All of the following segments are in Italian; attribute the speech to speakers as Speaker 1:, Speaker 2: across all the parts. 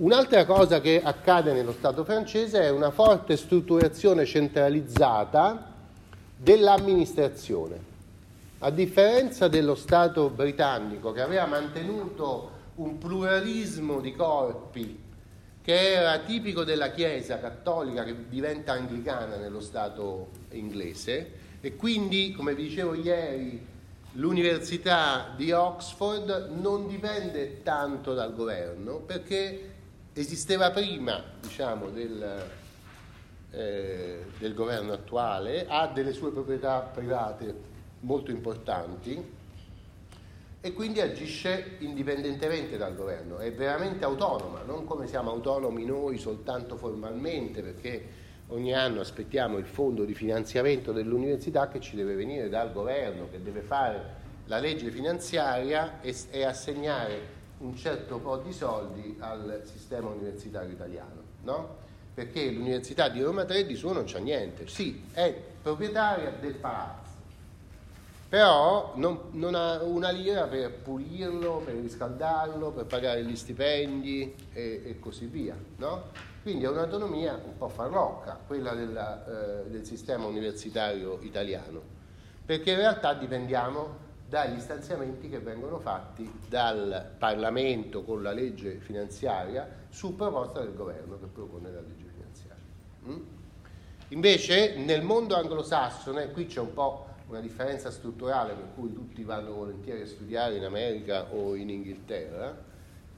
Speaker 1: Un'altra cosa che accade nello Stato francese è una forte strutturazione centralizzata dell'amministrazione. A differenza dello Stato britannico che aveva mantenuto un pluralismo di corpi che era tipico della Chiesa cattolica che diventa anglicana nello Stato inglese e quindi, come vi dicevo ieri, l'Università di Oxford non dipende tanto dal governo perché esisteva prima diciamo, del, eh, del governo attuale, ha delle sue proprietà private molto importanti e quindi agisce indipendentemente dal governo, è veramente autonoma, non come siamo autonomi noi soltanto formalmente perché ogni anno aspettiamo il fondo di finanziamento dell'università che ci deve venire dal governo, che deve fare la legge finanziaria e, e assegnare un certo po' di soldi al sistema universitario italiano, no? Perché l'Università di Roma 3 di suo non c'ha niente, sì, è proprietaria del palazzo, però non, non, ha una lira per pulirlo, per riscaldarlo, per pagare gli stipendi e, e così via, no? Quindi è un'autonomia un po' farlocca, quella della, eh, del sistema universitario italiano, perché in realtà dipendiamo dagli stanziamenti che vengono fatti dal Parlamento con la legge finanziaria su proposta del governo che propone la legge finanziaria. Mm? Invece nel mondo anglosassone, qui c'è un po' una differenza strutturale per cui tutti vanno volentieri a studiare in America o in Inghilterra,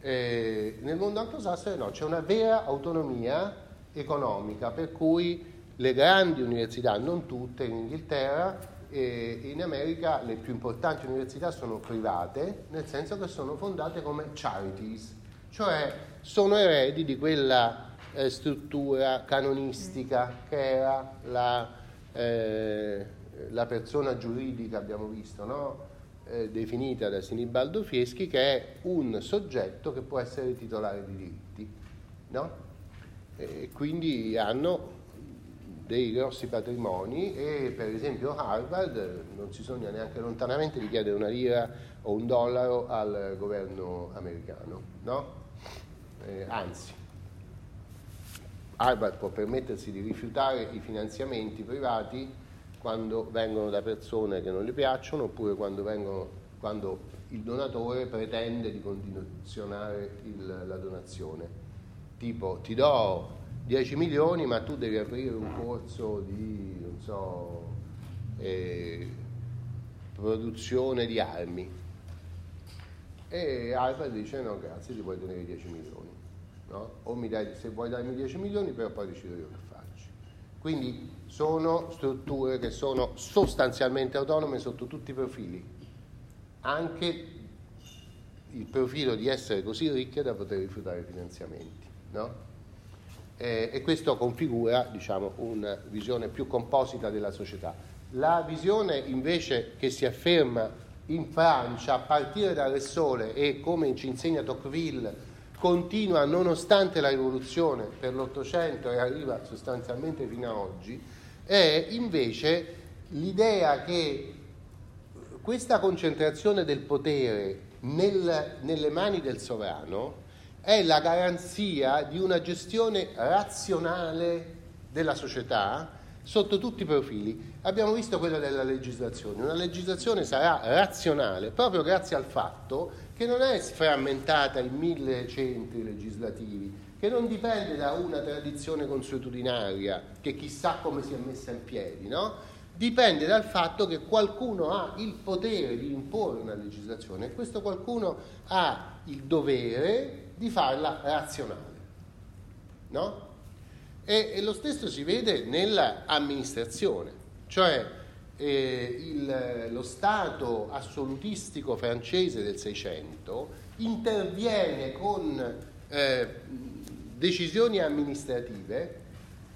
Speaker 1: eh, nel mondo anglosassone no, c'è una vera autonomia economica per cui le grandi università, non tutte in Inghilterra, in America le più importanti università sono private, nel senso che sono fondate come charities, cioè sono eredi di quella eh, struttura canonistica che era la, eh, la persona giuridica, abbiamo visto, no? eh, definita da Sinibaldo Fieschi, che è un soggetto che può essere titolare di diritti. No? E quindi hanno dei grossi patrimoni e per esempio Harvard non si sogna neanche lontanamente di chiedere una lira o un dollaro al governo americano, no? eh, anzi, Harvard può permettersi di rifiutare i finanziamenti privati quando vengono da persone che non gli piacciono oppure quando, vengono, quando il donatore pretende di condizionare il, la donazione. Tipo ti do 10 milioni ma tu devi aprire un corso di, non so, eh, produzione di armi. E Harvard dice no grazie, ti puoi tenere 10 milioni. No? O mi dai, se vuoi darmi 10 milioni però poi decido io che farci. Quindi sono strutture che sono sostanzialmente autonome sotto tutti i profili, anche il profilo di essere così ricche da poter rifiutare i finanziamenti. No? Eh, e questo configura diciamo, una visione più composita della società. La visione invece che si afferma in Francia a partire da Ressole e come ci insegna Tocqueville continua nonostante la rivoluzione per l'Ottocento e arriva sostanzialmente fino ad oggi, è invece l'idea che questa concentrazione del potere nel, nelle mani del sovrano è la garanzia di una gestione razionale della società sotto tutti i profili. Abbiamo visto quello della legislazione. Una legislazione sarà razionale proprio grazie al fatto che non è frammentata in mille centri legislativi, che non dipende da una tradizione consuetudinaria che chissà come si è messa in piedi, no? Dipende dal fatto che qualcuno ha il potere di imporre una legislazione e questo qualcuno ha il dovere di farla razionale. No? E, e, lo stesso si vede nell'amministrazione, cioè eh, il, lo Stato assolutistico francese del Seicento interviene con eh, decisioni amministrative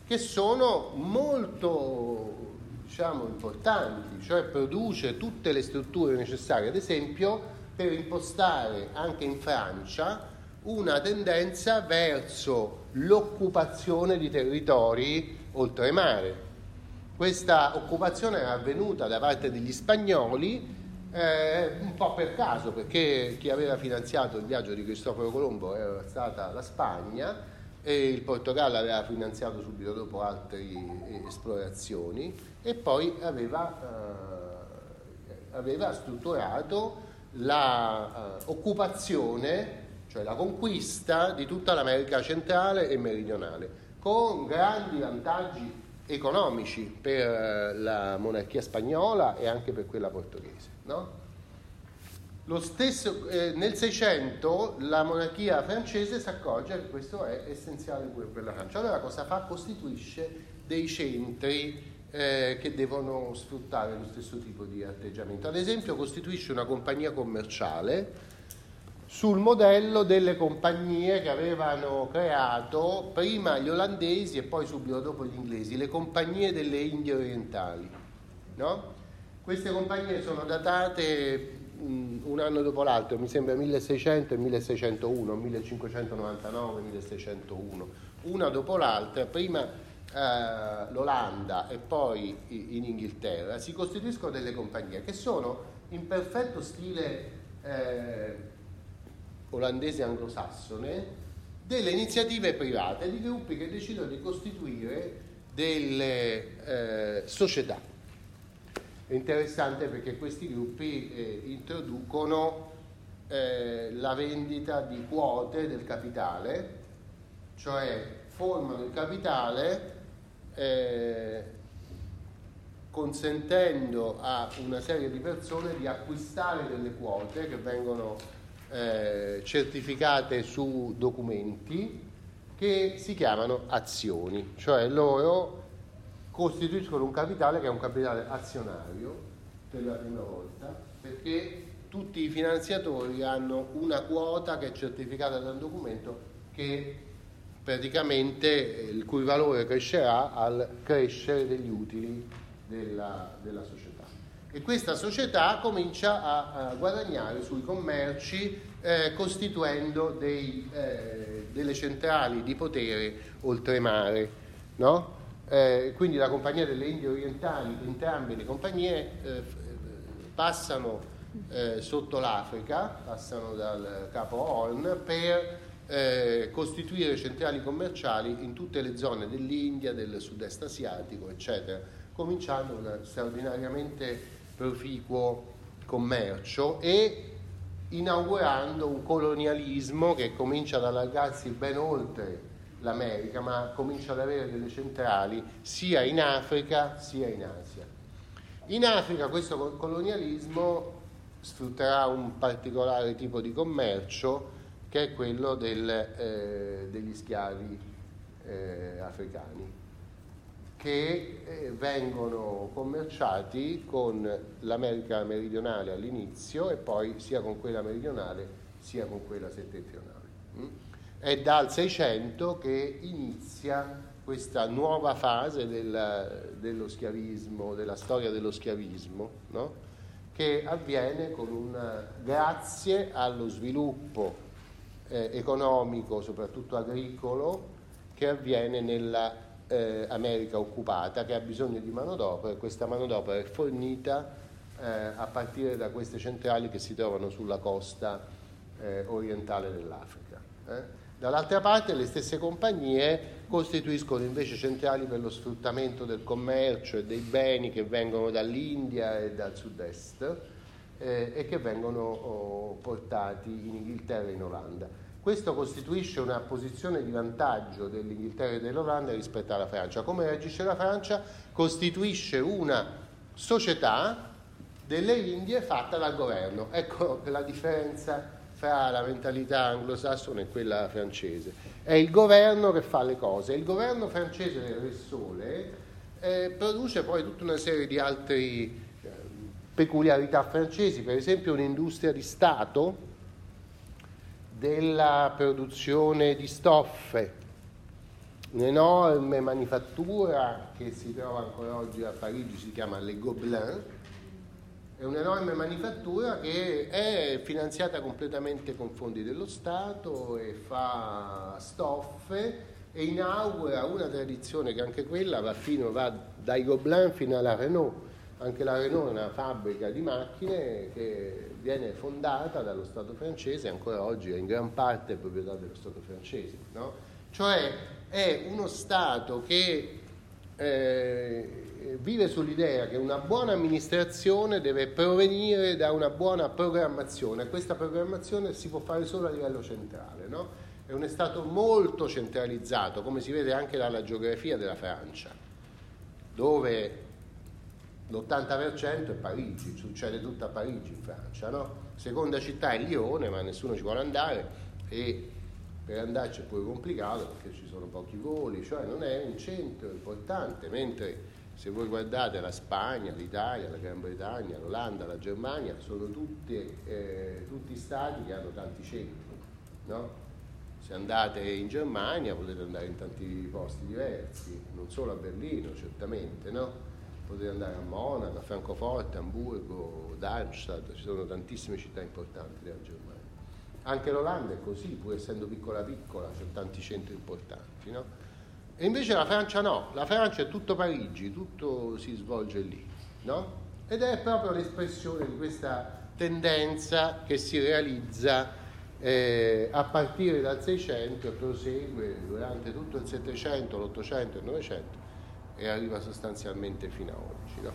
Speaker 1: che sono molto diciamo, importanti, cioè produce tutte le strutture necessarie, ad esempio per impostare anche in Francia una tendenza verso l'occupazione di territori oltremare. Questa occupazione è avvenuta da parte degli spagnoli eh, un po' per caso, perché chi aveva finanziato il viaggio di Cristoforo Colombo era stata la Spagna e il Portogallo aveva finanziato subito dopo altre esplorazioni e poi aveva, eh, aveva strutturato l'occupazione, cioè la conquista di tutta l'America centrale e meridionale, con grandi vantaggi economici per la monarchia spagnola e anche per quella portoghese. No? Stesso, eh, nel 600 la monarchia francese si accorge che questo è essenziale per la Francia. Allora cosa fa? Costituisce dei centri eh, che devono sfruttare lo stesso tipo di atteggiamento. Ad esempio costituisce una compagnia commerciale sul modello delle compagnie che avevano creato prima gli olandesi e poi subito dopo gli inglesi, le compagnie delle Indie orientali. No? Queste compagnie sono datate un anno dopo l'altro, mi sembra 1600 e 1601, 1599 1601, una dopo l'altra, prima eh, l'Olanda e poi in Inghilterra, si costituiscono delle compagnie che sono in perfetto stile eh, olandese anglosassone delle iniziative private di gruppi che decidono di costituire delle eh, società. È interessante perché questi gruppi eh, introducono eh, la vendita di quote del capitale, cioè formano il capitale eh, consentendo a una serie di persone di acquistare delle quote che vengono eh, certificate su documenti che si chiamano azioni, cioè loro costituiscono un capitale che è un capitale azionario per la prima volta perché tutti i finanziatori hanno una quota che è certificata da un documento che praticamente il cui valore crescerà al crescere degli utili della, della società. E questa società comincia a, a guadagnare sui commerci eh, costituendo dei, eh, delle centrali di potere oltremare. No? eh, quindi la compagnia delle Indie orientali, entrambe le compagnie eh, passano eh, sotto l'Africa, passano dal capo Horn per eh, costituire centrali commerciali in tutte le zone dell'India, del sud-est asiatico, eccetera, cominciando un straordinariamente proficuo commercio e inaugurando un colonialismo che comincia ad allargarsi ben oltre l'America, ma comincia ad avere delle centrali sia in Africa sia in Asia. In Africa questo colonialismo sfrutterà un particolare tipo di commercio che è quello del, eh, degli schiavi eh, africani che eh, vengono commerciati con l'America meridionale all'inizio e poi sia con quella meridionale sia con quella settentrionale. Mm? È dal 600 che inizia questa nuova fase del, dello schiavismo, della storia dello schiavismo, no? che avviene una, grazie allo sviluppo eh, economico, soprattutto agricolo, che avviene nell'America eh, occupata, che ha bisogno di manodopera e questa manodopera è fornita eh, a partire da queste centrali che si trovano sulla costa eh, orientale dell'Africa. Eh. Dall'altra parte le stesse compagnie costituiscono invece centrali per lo sfruttamento del commercio e dei beni che vengono dall'India e dal sud-est eh, e che vengono oh, portati in Inghilterra e in Olanda. Questo costituisce una posizione di vantaggio dell'Inghilterra e dell'Olanda rispetto alla Francia. Come reagisce la Francia? Costituisce una società delle Indie fatta dal governo. Ecco la differenza fra la mentalità anglosassone e quella francese. È il governo che fa le cose. Il governo francese del Re Sole eh, produce poi tutta una serie di altre eh, peculiarità francesi, per esempio un'industria di Stato della produzione di stoffe, un'enorme manifattura che si trova ancora oggi a Parigi, si chiama Le Gobelins, è un'enorme manifattura che è finanziata completamente con fondi dello Stato e fa stoffe e inaugura una tradizione che anche quella va, fino, va dai Gobelin fino alla Renault. Anche la Renault è una fabbrica di macchine che viene fondata dallo Stato francese e ancora oggi è in gran parte proprietà dello Stato francese. No? Cioè è uno Stato che eh, vive sull'idea che una buona amministrazione deve provenire da una buona programmazione. Questa programmazione si può fare solo a livello centrale. No? È un Stato molto centralizzato, come si vede anche dalla geografia della Francia, dove l'80% è Parigi, succede tutto a Parigi in Francia. No? Seconda città è Lione, ma nessuno ci vuole andare e per andarci è pure complicato perché ci sono pochi voli, cioè non è un centro importante, mentre se voi guardate la Spagna, l'Italia, la Gran Bretagna, l'Olanda, la Germania, sono tutti, eh, tutti stati che hanno tanti centri. No? Se andate in Germania potete andare in tanti posti diversi, non solo a Berlino certamente, no? Potete andare a Monaco, a Francoforte, Hamburgo, Darmstadt, ci sono tantissime città importanti della Germania. Anche l'Olanda è così, pur essendo piccola piccola, c'è tanti centri importanti, no? E invece la Francia no, la Francia è tutto Parigi, tutto si svolge lì, no? Ed è proprio l'espressione di questa tendenza che si realizza eh, a partire dal 600 e prosegue durante tutto il 700, l'800 e il 900 e arriva sostanzialmente fino a oggi. No?